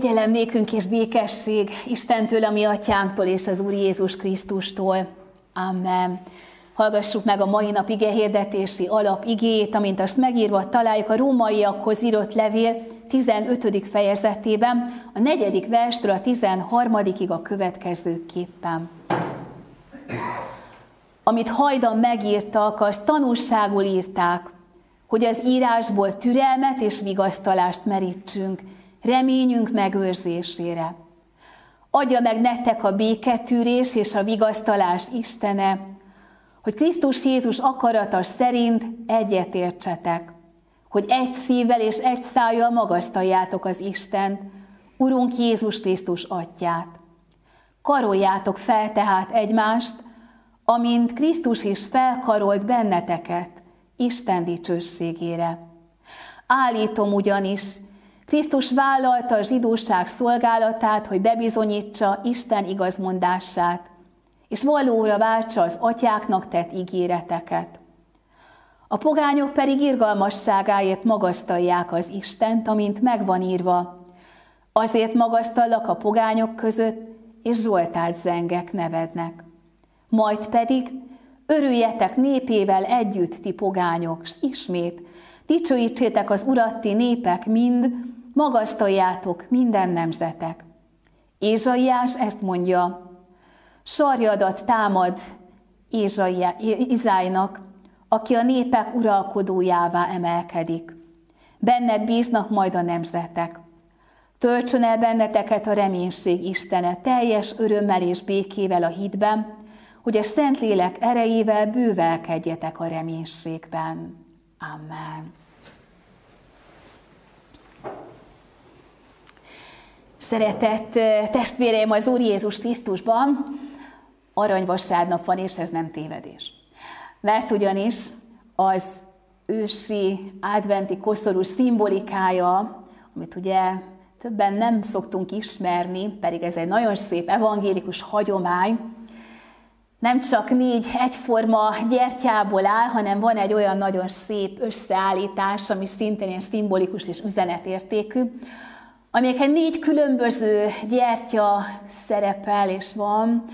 Kegyelem nékünk és békesség Istentől, a mi atyánktól és az Úr Jézus Krisztustól. Amen. Hallgassuk meg a mai nap ige alap igéjét, amint azt megírva találjuk a rómaiakhoz írott levél 15. fejezetében, a negyedik verstől a 13. a következőképpen. Amit hajdan megírtak, azt tanulságul írták, hogy az írásból türelmet és vigasztalást merítsünk, reményünk megőrzésére. Adja meg nektek a béketűrés és a vigasztalás Istene, hogy Krisztus Jézus akarata szerint egyetértsetek, hogy egy szívvel és egy szájjal magasztaljátok az Istent, Urunk Jézus Krisztus atyát. Karoljátok fel tehát egymást, amint Krisztus is felkarolt benneteket Isten dicsőségére. Állítom ugyanis, Krisztus vállalta a zsidóság szolgálatát, hogy bebizonyítsa Isten igazmondását, és valóra váltsa az atyáknak tett ígéreteket. A pogányok pedig irgalmasságáért magasztalják az Istent, amint megvan írva. Azért magasztallak a pogányok között, és Zoltát zengek nevednek. Majd pedig örüljetek népével együtt, ti pogányok, s ismét dicsőítsétek az urat, ti népek mind, magasztaljátok minden nemzetek. Ézsaiás ezt mondja, sarjadat támad Izájnak, aki a népek uralkodójává emelkedik. Benned bíznak majd a nemzetek. Töltsön el benneteket a reménység Istene teljes örömmel és békével a hitben, hogy a Szentlélek erejével bővelkedjetek a reménységben. Amen. Szeretett testvéreim az Úr Jézus Krisztusban, aranyvasárnap van, és ez nem tévedés. Mert ugyanis az ősi adventi koszorú szimbolikája, amit ugye többen nem szoktunk ismerni, pedig ez egy nagyon szép evangélikus hagyomány, nem csak négy egyforma gyertyából áll, hanem van egy olyan nagyon szép összeállítás, ami szintén ilyen szimbolikus és üzenetértékű, amelyeken négy különböző gyertya szerepel és van,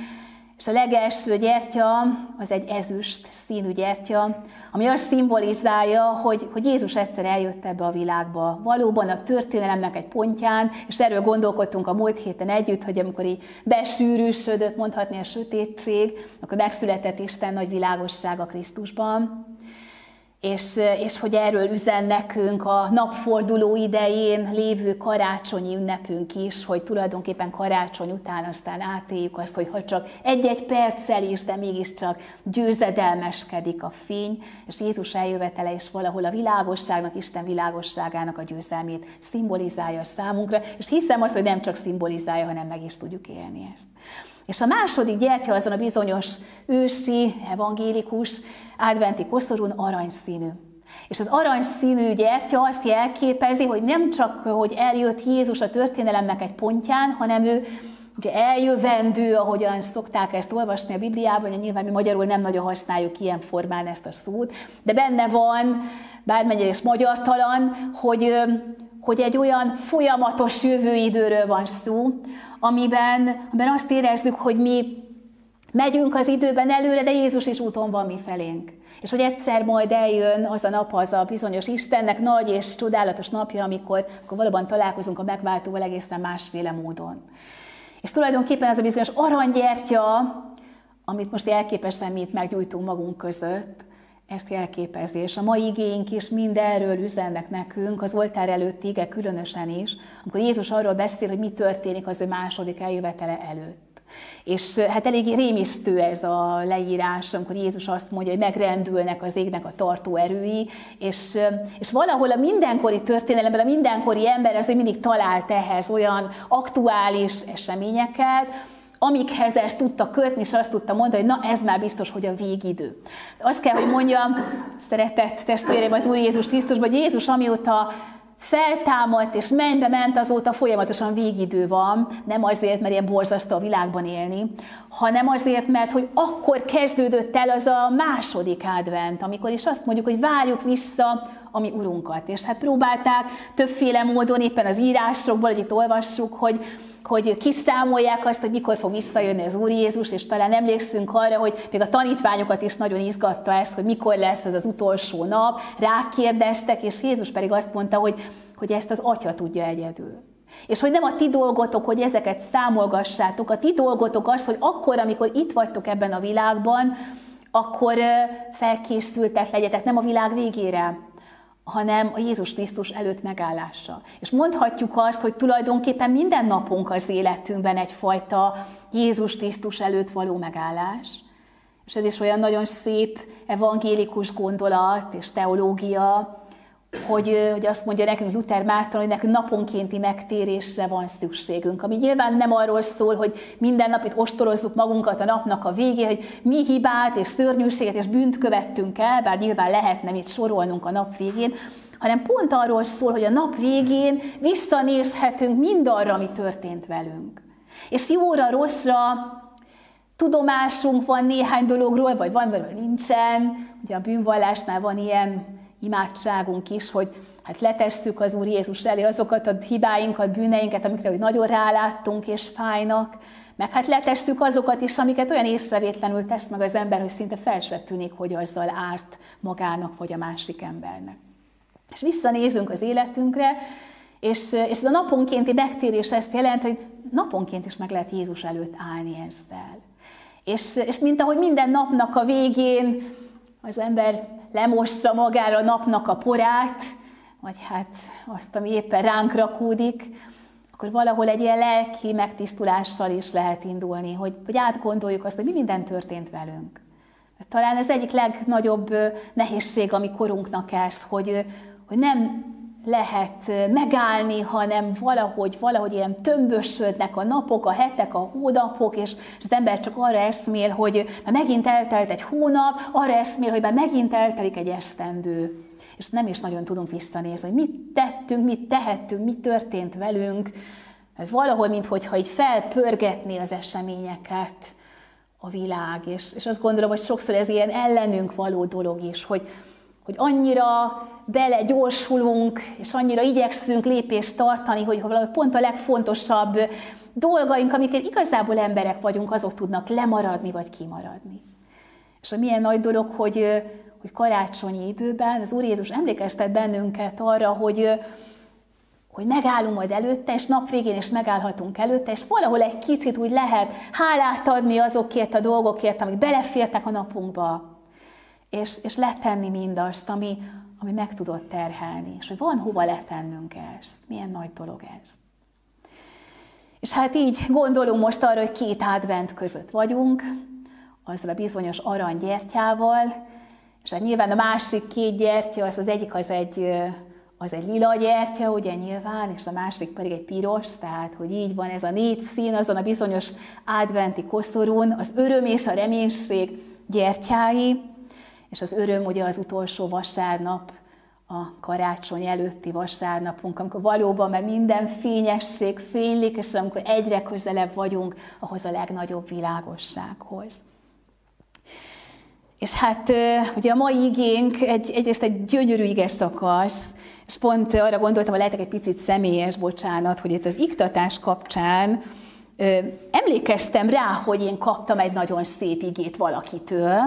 és a legelső gyertya az egy ezüst színű gyertya, ami azt szimbolizálja, hogy, hogy Jézus egyszer eljött ebbe a világba. Valóban a történelemnek egy pontján, és erről gondolkodtunk a múlt héten együtt, hogy amikor így besűrűsödött, mondhatni a sötétség, akkor megszületett Isten nagy világossága Krisztusban és, és hogy erről üzen nekünk a napforduló idején lévő karácsonyi ünnepünk is, hogy tulajdonképpen karácsony után aztán átéljük azt, hogy ha csak egy-egy perccel is, de mégiscsak győzedelmeskedik a fény, és Jézus eljövetele is valahol a világosságnak, Isten világosságának a győzelmét szimbolizálja számunkra, és hiszem azt, hogy nem csak szimbolizálja, hanem meg is tudjuk élni ezt. És a második gyertya azon a bizonyos ősi, evangélikus, adventi koszorún aranyszínű. És az aranyszínű gyertya azt jelképezi, hogy nem csak, hogy eljött Jézus a történelemnek egy pontján, hanem ő ugye eljövendő, ahogyan szokták ezt olvasni a Bibliában, nyilván mi magyarul nem nagyon használjuk ilyen formán ezt a szót, de benne van, bármennyire is magyartalan, hogy, hogy egy olyan folyamatos jövőidőről van szó, amiben, amiben azt érezzük, hogy mi megyünk az időben előre, de Jézus is úton van mi felénk. És hogy egyszer majd eljön az a nap, az a bizonyos Istennek nagy és csodálatos napja, amikor, amikor valóban találkozunk a megváltóval egészen másféle módon. És tulajdonképpen ez a bizonyos aranygyertya, amit most elképesen mi itt meggyújtunk magunk között, ezt jelképezi. És a mai igéink is mind erről üzennek nekünk, az oltár előtt ige különösen is, amikor Jézus arról beszél, hogy mi történik az ő második eljövetele előtt. És hát elég rémisztő ez a leírás, amikor Jézus azt mondja, hogy megrendülnek az égnek a tartó erői, és, és valahol a mindenkori történelemben a mindenkori ember azért mindig talált ehhez olyan aktuális eseményeket, amikhez ezt tudta kötni, és azt tudta mondani, hogy na ez már biztos, hogy a végidő. Azt kell, hogy mondjam, szeretett testvérem az Úr Jézus Krisztusban, hogy Jézus amióta feltámadt és mennybe ment, azóta folyamatosan végidő van, nem azért, mert ilyen borzasztó a világban élni, hanem azért, mert hogy akkor kezdődött el az a második advent, amikor is azt mondjuk, hogy várjuk vissza a mi urunkat. És hát próbálták többféle módon, éppen az írásokból, hogy itt olvassuk, hogy, hogy kiszámolják azt, hogy mikor fog visszajönni az Úr Jézus, és talán emlékszünk arra, hogy még a tanítványokat is nagyon izgatta ezt, hogy mikor lesz ez az utolsó nap, rákérdeztek, és Jézus pedig azt mondta, hogy, hogy ezt az Atya tudja egyedül. És hogy nem a ti dolgotok, hogy ezeket számolgassátok, a ti dolgotok az, hogy akkor, amikor itt vagytok ebben a világban, akkor felkészültek legyetek, nem a világ végére, hanem a Jézus Krisztus előtt megállása. És mondhatjuk azt, hogy tulajdonképpen minden napunk az életünkben egyfajta Jézus Krisztus előtt való megállás. És ez is olyan nagyon szép evangélikus gondolat és teológia, hogy, hogy azt mondja nekünk Luther Márton, hogy nekünk naponkénti megtérésre van szükségünk. Ami nyilván nem arról szól, hogy minden nap itt ostorozzuk magunkat a napnak a végén, hogy mi hibát és szörnyűséget és bűnt követtünk el, bár nyilván lehetne itt sorolnunk a nap végén, hanem pont arról szól, hogy a nap végén visszanézhetünk mindarra, ami történt velünk. És jóra, rosszra tudomásunk van néhány dologról, vagy van, vagy nincsen. Ugye a bűnvallásnál van ilyen imádságunk is, hogy hát letesszük az Úr Jézus elé azokat a hibáinkat, bűneinket, amikre hogy nagyon ráláttunk és fájnak, meg hát letesszük azokat is, amiket olyan észrevétlenül tesz meg az ember, hogy szinte fel se tűnik, hogy azzal árt magának vagy a másik embernek. És visszanézünk az életünkre, és, és ez a naponkénti megtérés ezt jelent, hogy naponként is meg lehet Jézus előtt állni ezzel. És, és mint ahogy minden napnak a végén az ember lemossa magára a napnak a porát, vagy hát azt, ami éppen ránk rakódik, akkor valahol egy ilyen lelki megtisztulással is lehet indulni, hogy, hogy átgondoljuk azt, hogy mi minden történt velünk. Talán ez egyik legnagyobb nehézség, ami korunknak ez, hogy, hogy nem lehet megállni, hanem valahogy, valahogy ilyen tömbösödnek a napok, a hetek, a hónapok, és az ember csak arra eszmél, hogy már megint eltelt egy hónap, arra eszmél, hogy már megint eltelik egy esztendő. És nem is nagyon tudunk visszanézni, hogy mit tettünk, mit tehettünk, mi történt velünk. Mert valahol, mintha így felpörgetné az eseményeket a világ. És, és azt gondolom, hogy sokszor ez ilyen ellenünk való dolog is, hogy, hogy annyira bele gyorsulunk, és annyira igyekszünk lépést tartani, hogy valahogy pont a legfontosabb dolgaink, amiket igazából emberek vagyunk, azok tudnak lemaradni vagy kimaradni. És a milyen nagy dolog, hogy, hogy karácsonyi időben az Úr Jézus emlékeztet bennünket arra, hogy, hogy megállunk majd előtte, és nap végén is megállhatunk előtte, és valahol egy kicsit úgy lehet hálát adni azokért a dolgokért, amik belefértek a napunkba, és, és letenni mindazt, ami, ami meg tudott terhelni, és hogy van hova letennünk ezt. Milyen nagy dolog ez. És hát így gondolunk most arra, hogy két advent között vagyunk, azzal a bizonyos aranygyertyával, és hát nyilván a másik két gyertya, az, az egyik az egy, az egy lila gyertya, ugye nyilván, és a másik pedig egy piros, tehát hogy így van ez a négy szín azon a bizonyos adventi koszorún, az öröm és a reménység gyertyái, és az öröm ugye az utolsó vasárnap, a karácsony előtti vasárnapunk, amikor valóban mert minden fényesség fénylik, és amikor egyre közelebb vagyunk ahhoz a legnagyobb világossághoz. És hát ugye a mai igénk egy, egyrészt egy gyönyörű iges szakasz, és pont arra gondoltam, hogy lehetek egy picit személyes, bocsánat, hogy itt az iktatás kapcsán emlékeztem rá, hogy én kaptam egy nagyon szép igét valakitől,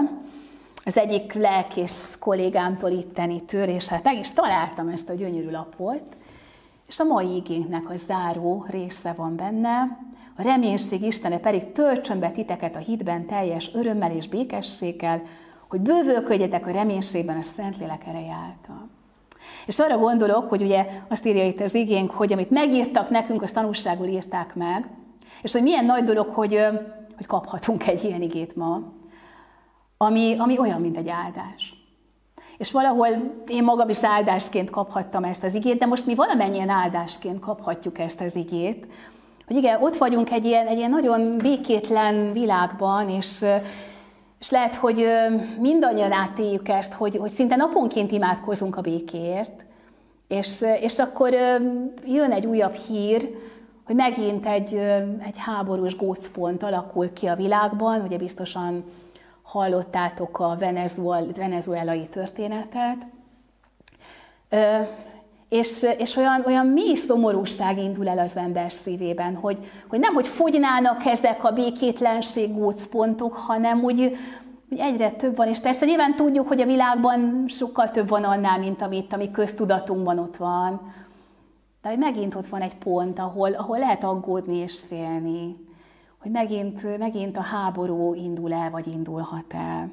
az egyik lelkész kollégámtól ittenitől, és hát meg is találtam ezt a gyönyörű lapot, és a mai igénknek a záró része van benne, a reménység Istene pedig töltsön be titeket a hitben teljes örömmel és békességgel, hogy bővölködjetek a reménységben a Szentlélek ereje által. És arra gondolok, hogy ugye azt írja itt az igénk, hogy amit megírtak nekünk, azt tanulságul írták meg, és hogy milyen nagy dolog, hogy, hogy kaphatunk egy ilyen igét ma ami, ami olyan, mint egy áldás. És valahol én magam is áldásként kaphattam ezt az igét, de most mi valamennyien áldásként kaphatjuk ezt az igét, hogy igen, ott vagyunk egy ilyen, egy ilyen nagyon békétlen világban, és, és lehet, hogy mindannyian átéljük ezt, hogy, hogy szinte naponként imádkozunk a békéért, és, és akkor jön egy újabb hír, hogy megint egy, egy háborús gócpont alakul ki a világban, ugye biztosan hallottátok a venezuelai történetet, És, és olyan, olyan mély szomorúság indul el az ember szívében, hogy, hogy nem, hogy fogynának ezek a békétlenség gócpontok, hanem úgy, úgy egyre több van. És persze nyilván tudjuk, hogy a világban sokkal több van annál, mint amit, ami köztudatunkban ott van. De hogy megint ott van egy pont, ahol, ahol lehet aggódni és félni. Hogy megint, megint a háború indul el, vagy indulhat el.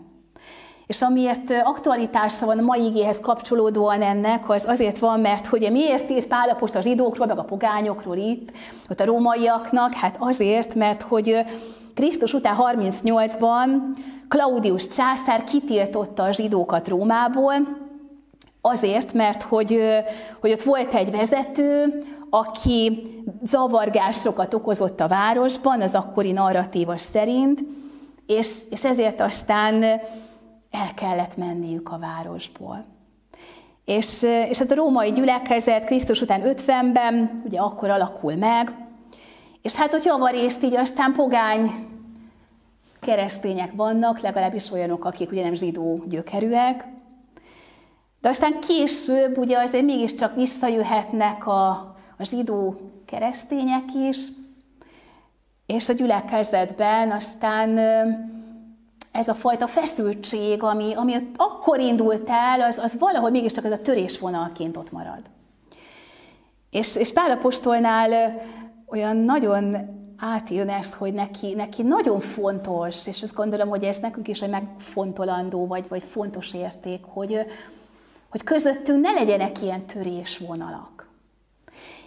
És amiért aktualitása van a mai igéhez kapcsolódóan ennek, az azért van, mert hogy miért írt Pálapost a zsidókról, meg a pogányokról itt, ott a rómaiaknak? Hát azért, mert hogy Krisztus után 38-ban Claudius császár kitiltotta a zsidókat Rómából, azért, mert hogy, hogy ott volt egy vezető, aki zavargásokat okozott a városban, az akkori narratíva szerint, és, és ezért aztán el kellett menniük a városból. És, és hát a római gyülekezet Krisztus után 50-ben, ugye akkor alakul meg, és hát ott javarészt így aztán pogány keresztények vannak, legalábbis olyanok, akik ugye nem zsidó gyökerűek, de aztán később ugye azért mégiscsak visszajöhetnek a, a zsidó keresztények is, és a gyülekezetben aztán ez a fajta feszültség, ami, ami akkor indult el, az, az valahogy mégiscsak ez a törésvonalként ott marad. És, és Pál Apostolnál olyan nagyon átjön ezt, hogy neki, neki nagyon fontos, és azt gondolom, hogy ez nekünk is egy megfontolandó, vagy, vagy fontos érték, hogy, hogy közöttünk ne legyenek ilyen törésvonalak.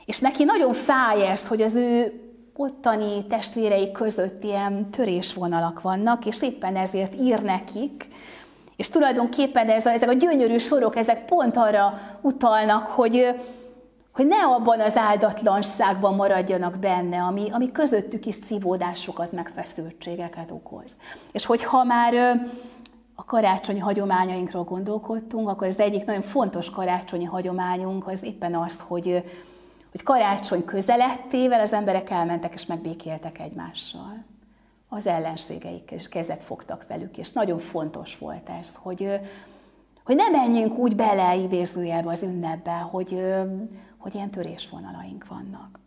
És neki nagyon fáj ezt, hogy az ő ottani testvérei között ilyen törésvonalak vannak, és éppen ezért ír nekik, és tulajdonképpen ez a, ezek a gyönyörű sorok, ezek pont arra utalnak, hogy, hogy ne abban az áldatlanságban maradjanak benne, ami, ami közöttük is civódásokat, meg feszültségeket okoz. És hogyha már a karácsonyi hagyományainkról gondolkodtunk, akkor az egyik nagyon fontos karácsonyi hagyományunk az éppen azt, hogy hogy karácsony közelettével az emberek elmentek és megbékéltek egymással. Az ellenségeik és kezet fogtak velük, és nagyon fontos volt ez, hogy, hogy ne menjünk úgy bele idézőjelbe az ünnepbe, hogy, hogy ilyen törésvonalaink vannak.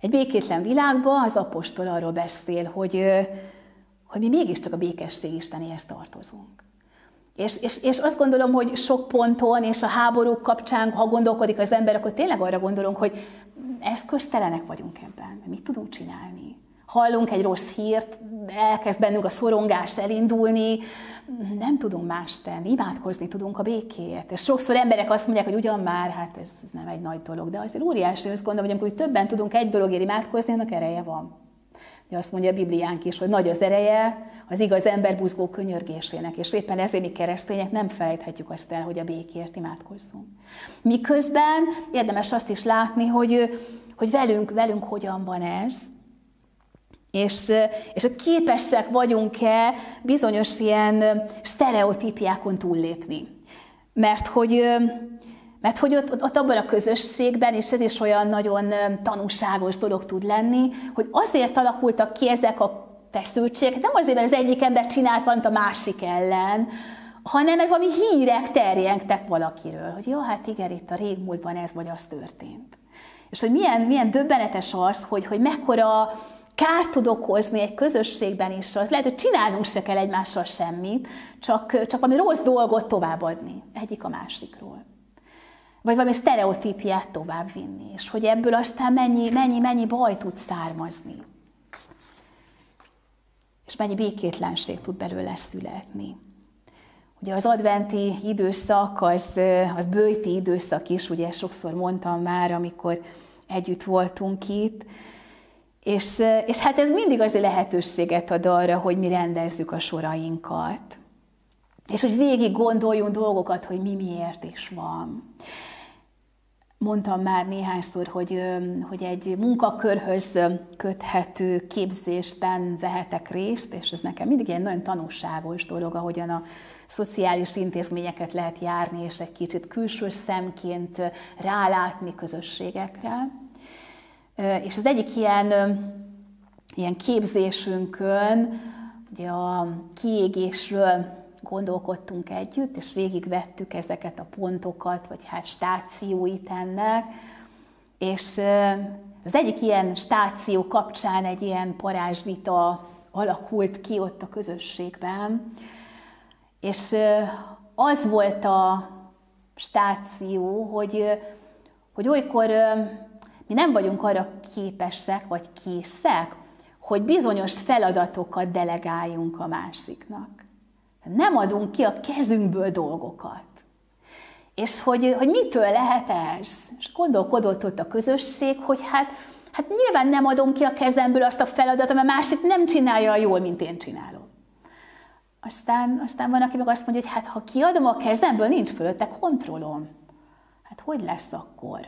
Egy békétlen világban az apostol arról beszél, hogy, hogy mi mégiscsak a békesség Istenéhez tartozunk. És, és, és azt gondolom, hogy sok ponton, és a háborúk kapcsán, ha gondolkodik az ember, akkor tényleg arra gondolunk, hogy eszköztelenek vagyunk ebben. Mit tudunk csinálni? Hallunk egy rossz hírt, elkezd bennünk a szorongás elindulni, nem tudunk más tenni, imádkozni tudunk a békéért. És sokszor emberek azt mondják, hogy ugyan már, hát ez, ez nem egy nagy dolog, de azért óriási, azt gondolom, hogy amikor többen tudunk egy dologért imádkozni, annak ereje van. Ugye azt mondja a Bibliánk is, hogy nagy az ereje az igaz ember buzgó könyörgésének, és éppen ezért mi keresztények nem fejthetjük azt el, hogy a békért imádkozzunk. Miközben érdemes azt is látni, hogy, hogy velünk, velünk hogyan van ez, és, és hogy képesek vagyunk-e bizonyos ilyen sztereotípiákon túllépni. Mert hogy mert hogy ott, ott abban a közösségben, és ez is olyan nagyon tanúságos dolog tud lenni, hogy azért alakultak ki ezek a feszültségek, nem azért, mert az egyik ember csinált valamit a másik ellen, hanem mert valami hírek terjengtek valakiről, hogy jó, hát igen, itt a régmúltban ez vagy az történt. És hogy milyen, milyen döbbenetes az, hogy, hogy mekkora kárt tud okozni egy közösségben is, az lehet, hogy csinálnunk se kell egymással semmit, csak, csak valami rossz dolgot továbbadni egyik a másikról vagy valami sztereotípiát továbbvinni, és hogy ebből aztán mennyi, mennyi, mennyi baj tud származni. És mennyi békétlenség tud belőle születni. Ugye az adventi időszak, az, az bőti időszak is, ugye sokszor mondtam már, amikor együtt voltunk itt, és, és hát ez mindig azért lehetőséget ad arra, hogy mi rendezzük a sorainkat. És hogy végig gondoljunk dolgokat, hogy mi miért is van. Mondtam már néhányszor, hogy, hogy egy munkakörhöz köthető képzésben vehetek részt, és ez nekem mindig egy nagyon tanulságos dolog, ahogyan a szociális intézményeket lehet járni, és egy kicsit külső szemként rálátni közösségekre. És az egyik ilyen, ilyen képzésünkön, ugye a kiégésről gondolkodtunk együtt, és végigvettük ezeket a pontokat, vagy hát stációit ennek, és az egyik ilyen stáció kapcsán egy ilyen parázsvita alakult ki ott a közösségben, és az volt a stáció, hogy, hogy olykor mi nem vagyunk arra képesek, vagy készek, hogy bizonyos feladatokat delegáljunk a másiknak. Nem adunk ki a kezünkből dolgokat. És hogy, hogy mitől lehet ez? És gondolkodott ott a közösség, hogy hát, hát nyilván nem adom ki a kezemből azt a feladatot, mert másik nem csinálja jól, mint én csinálom. Aztán, aztán van, aki meg azt mondja, hogy hát ha kiadom a kezemből, nincs fölötte kontrollom. Hát hogy lesz akkor?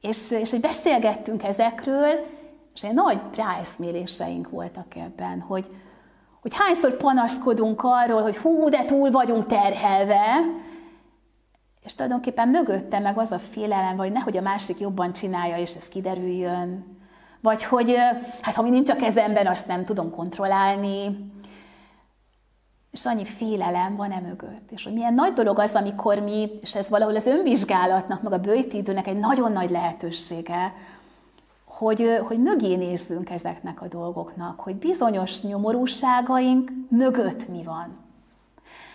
És, és hogy beszélgettünk ezekről, és egy nagy ráeszméléseink voltak ebben, hogy, hogy hányszor panaszkodunk arról, hogy hú, de túl vagyunk terhelve, és tulajdonképpen mögötte meg az a félelem, hogy nehogy a másik jobban csinálja, és ez kiderüljön. Vagy hogy hát ha mi nincs a kezemben, azt nem tudom kontrollálni. És annyi félelem van e mögött. És hogy milyen nagy dolog az, amikor mi, és ez valahol az önvizsgálatnak, meg a bőti időnek egy nagyon nagy lehetősége, hogy, hogy mögé nézzünk ezeknek a dolgoknak, hogy bizonyos nyomorúságaink mögött mi van.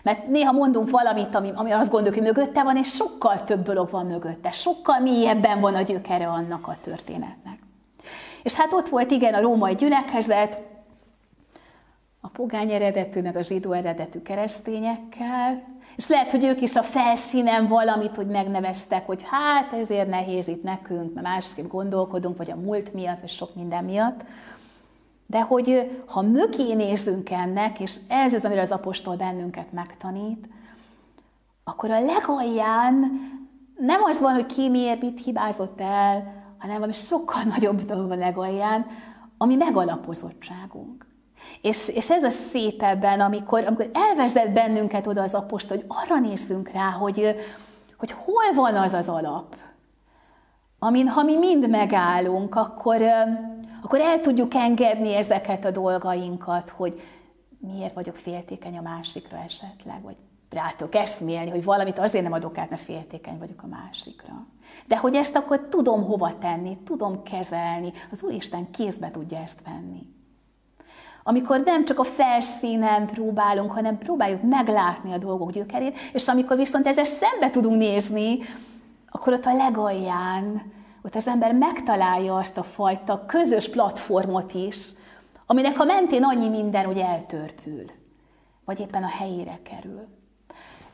Mert néha mondunk valamit, ami, ami azt gondoljuk, hogy mögötte van, és sokkal több dolog van mögötte, sokkal mélyebben van a gyökere annak a történetnek. És hát ott volt igen a római gyülekezet, a pogány eredetű, meg a zsidó eredetű keresztényekkel, és lehet, hogy ők is a felszínen valamit, hogy megneveztek, hogy hát ezért nehéz itt nekünk, mert másképp gondolkodunk, vagy a múlt miatt, vagy sok minden miatt. De hogy ha mögé nézzünk ennek, és ez az, amire az apostol bennünket megtanít, akkor a legalján nem az van, hogy ki miért mit hibázott el, hanem valami sokkal nagyobb dolog van legalján, ami megalapozottságunk. És, és ez a szép ebben, amikor, amikor elvezet bennünket oda az apostol, hogy arra nézzünk rá, hogy, hogy hol van az az alap, amin ha mi mind megállunk, akkor, akkor el tudjuk engedni ezeket a dolgainkat, hogy miért vagyok féltékeny a másikra esetleg, vagy rá tudok eszmélni, hogy valamit azért nem adok át, mert féltékeny vagyok a másikra. De hogy ezt akkor tudom hova tenni, tudom kezelni, az Úristen kézbe tudja ezt venni. Amikor nem csak a felszínen próbálunk, hanem próbáljuk meglátni a dolgok gyökerét, és amikor viszont ezzel szembe tudunk nézni, akkor ott a legalján, ott az ember megtalálja azt a fajta közös platformot is, aminek a mentén annyi minden úgy eltörpül, vagy éppen a helyére kerül.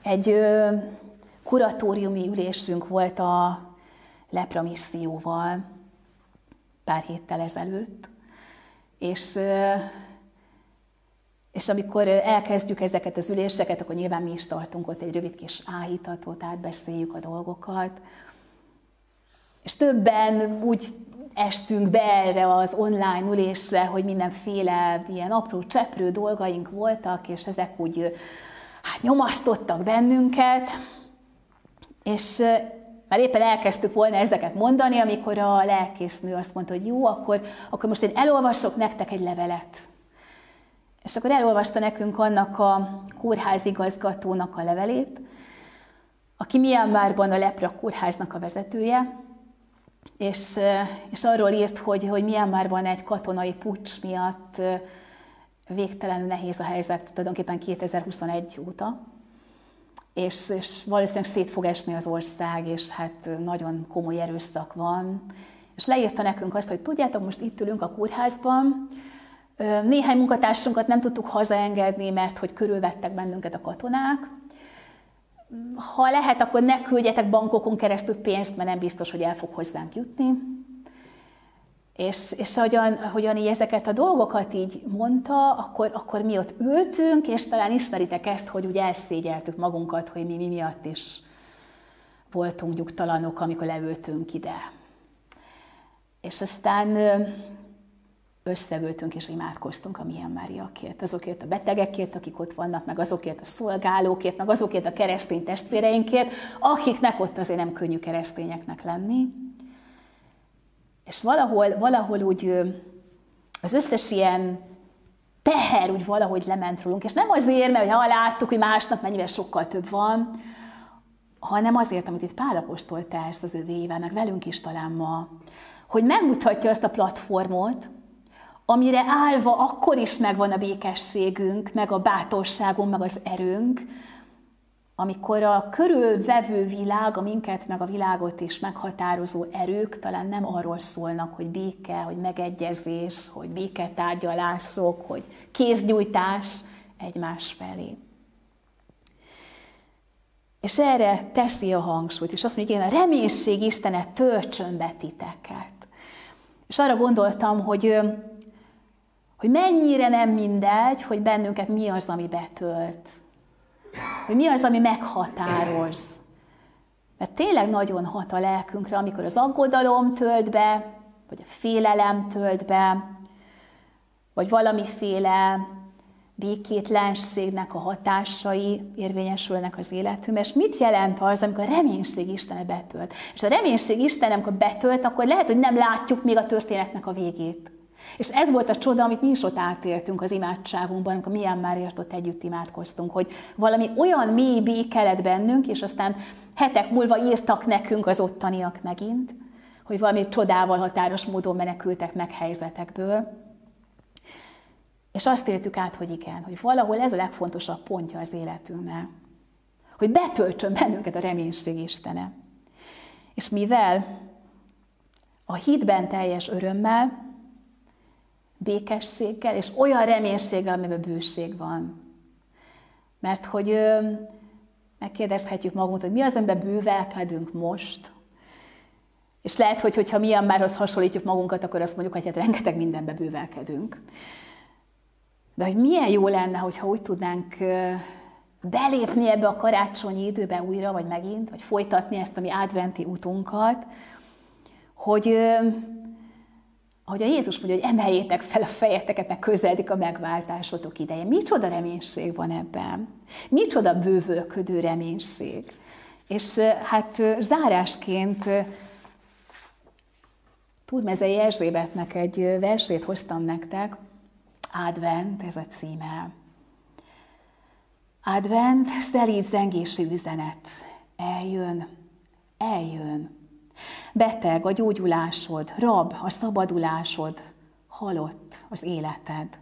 Egy ö, kuratóriumi ülésünk volt a lepra misszióval pár héttel ezelőtt, és és amikor elkezdjük ezeket az üléseket, akkor nyilván mi is tartunk ott egy rövid kis áhítatót, átbeszéljük a dolgokat. És többen úgy estünk be erre az online ülésre, hogy mindenféle ilyen apró cseprő dolgaink voltak, és ezek úgy hát nyomasztottak bennünket. És már éppen elkezdtük volna ezeket mondani, amikor a lelkésznő azt mondta, hogy jó, akkor, akkor most én elolvasok nektek egy levelet és akkor elolvasta nekünk annak a kórházigazgatónak a levelét, aki Myanmarban a lepra kórháznak a vezetője, és, és arról írt, hogy, hogy Myanmarban egy katonai pucs miatt végtelenül nehéz a helyzet, tulajdonképpen 2021 óta, és, és valószínűleg szét fog esni az ország, és hát nagyon komoly erőszak van. És leírta nekünk azt, hogy tudjátok, most itt ülünk a kórházban, néhány munkatársunkat nem tudtuk hazaengedni, mert hogy körülvettek bennünket a katonák. Ha lehet, akkor ne küldjetek bankokon keresztül pénzt, mert nem biztos, hogy el fog hozzánk jutni. És, és ahogyan, ahogyan így ezeket a dolgokat így mondta, akkor, akkor mi ott ültünk, és talán ismeritek ezt, hogy úgy elszégyeltük magunkat, hogy mi, mi miatt is voltunk nyugtalanok, amikor leültünk ide. És aztán összevültünk és imádkoztunk a Myanmariakért, azokért a betegekért, akik ott vannak, meg azokért a szolgálókért, meg azokért a keresztény testvéreinkért, akiknek ott azért nem könnyű keresztényeknek lenni. És valahol, valahol úgy az összes ilyen teher úgy valahogy lement rólunk. És nem azért, mert ha láttuk, hogy másnap mennyivel sokkal több van, hanem azért, amit itt Pál apostol tesz az övével, meg velünk is talán ma, hogy megmutatja azt a platformot, amire állva akkor is megvan a békességünk, meg a bátorságunk, meg az erőnk, amikor a körülvevő világ, a minket meg a világot is meghatározó erők talán nem arról szólnak, hogy béke, hogy megegyezés, hogy béketárgyalások, hogy kézgyújtás egymás felé. És erre teszi a hangsúlyt, és azt mondja, hogy én a reménység Istenet töltsön be titeket. És arra gondoltam, hogy, hogy mennyire nem mindegy, hogy bennünket mi az, ami betölt hogy mi az, ami meghatároz. Mert tényleg nagyon hat a lelkünkre, amikor az aggodalom tölt be, vagy a félelem tölt be, vagy valamiféle békétlenségnek a hatásai érvényesülnek az életünkben. És mit jelent az, amikor a reménység Istene betölt? És a reménység Isten, amikor betölt, akkor lehet, hogy nem látjuk még a történetnek a végét. És ez volt a csoda, amit mi is ott átéltünk az imádságunkban, amikor milyen már ért ott együtt imádkoztunk, hogy valami olyan mély béke bennünk, és aztán hetek múlva írtak nekünk az ottaniak megint, hogy valami csodával határos módon menekültek meg helyzetekből. És azt éltük át, hogy igen, hogy valahol ez a legfontosabb pontja az életünknek. Hogy betöltsön bennünket a reménység Istene. És mivel a hitben teljes örömmel, békességgel, és olyan reménységgel, amiben bőség van. Mert hogy megkérdezhetjük magunkat, hogy mi az, amiben bővelkedünk most, és lehet, hogy hogyha Myanmarhoz hasonlítjuk magunkat, akkor azt mondjuk, hogy hát rengeteg mindenbe bővelkedünk. De hogy milyen jó lenne, hogyha úgy tudnánk belépni ebbe a karácsonyi időbe újra, vagy megint, vagy folytatni ezt a mi adventi utunkat, hogy ahogy a Jézus mondja, hogy emeljétek fel a fejeteket, mert közeledik a megváltásotok ideje. Micsoda reménység van ebben? Micsoda bővölködő reménység? És hát zárásként Turmezei Erzsébetnek egy versét hoztam nektek, Advent, ez a címe. Advent, szelíd zengésű üzenet. Eljön, eljön. Beteg a gyógyulásod, rab a szabadulásod, halott az életed.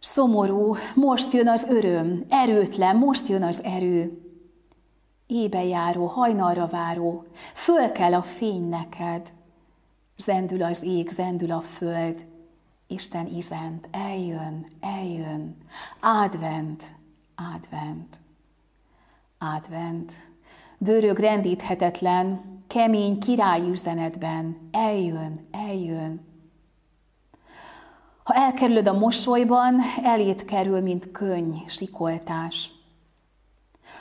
Szomorú, most jön az öröm, erőtlen, most jön az erő. Ébe járó, hajnalra váró, föl kell a fény neked. Zendül az ég, zendül a föld, Isten izent, eljön, eljön, advent, advent, advent. Dörög rendíthetetlen, kemény királyüzenetben eljön, eljön. Ha elkerülöd a mosolyban, elét kerül, mint könny, sikoltás.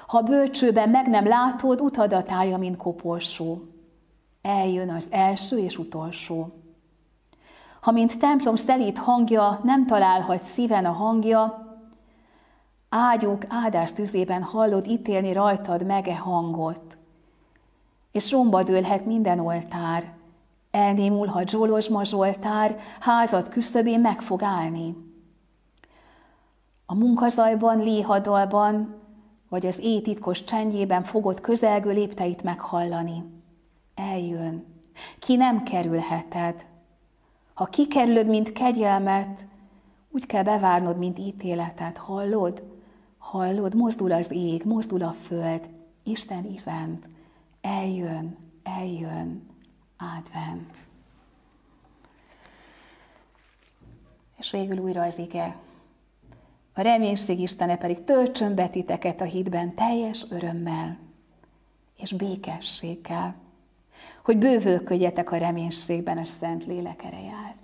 Ha bölcsőben meg nem látod, utadat állja, mint koporsó. Eljön az első és utolsó. Ha mint templom szelít hangja, nem találhat szíven a hangja, ágyuk áldás tüzében hallod ítélni rajtad mege hangot és romba dőlhet minden oltár. Elnémulhat zsolozsma Zsoltár, házat küszöbén meg fog állni. A munkazajban, léhadalban, vagy az éjtitkos csendjében fogod közelgő lépteit meghallani. Eljön. Ki nem kerülheted. Ha kikerülöd, mint kegyelmet, úgy kell bevárnod, mint ítéletet. Hallod? Hallod? Mozdul az ég, mozdul a föld. Isten izent eljön, eljön, advent. És végül újra az ige. A reménység Istene pedig töltsön be a hitben teljes örömmel és békességgel, hogy bővölködjetek a reménységben a Szent Lélek ereját.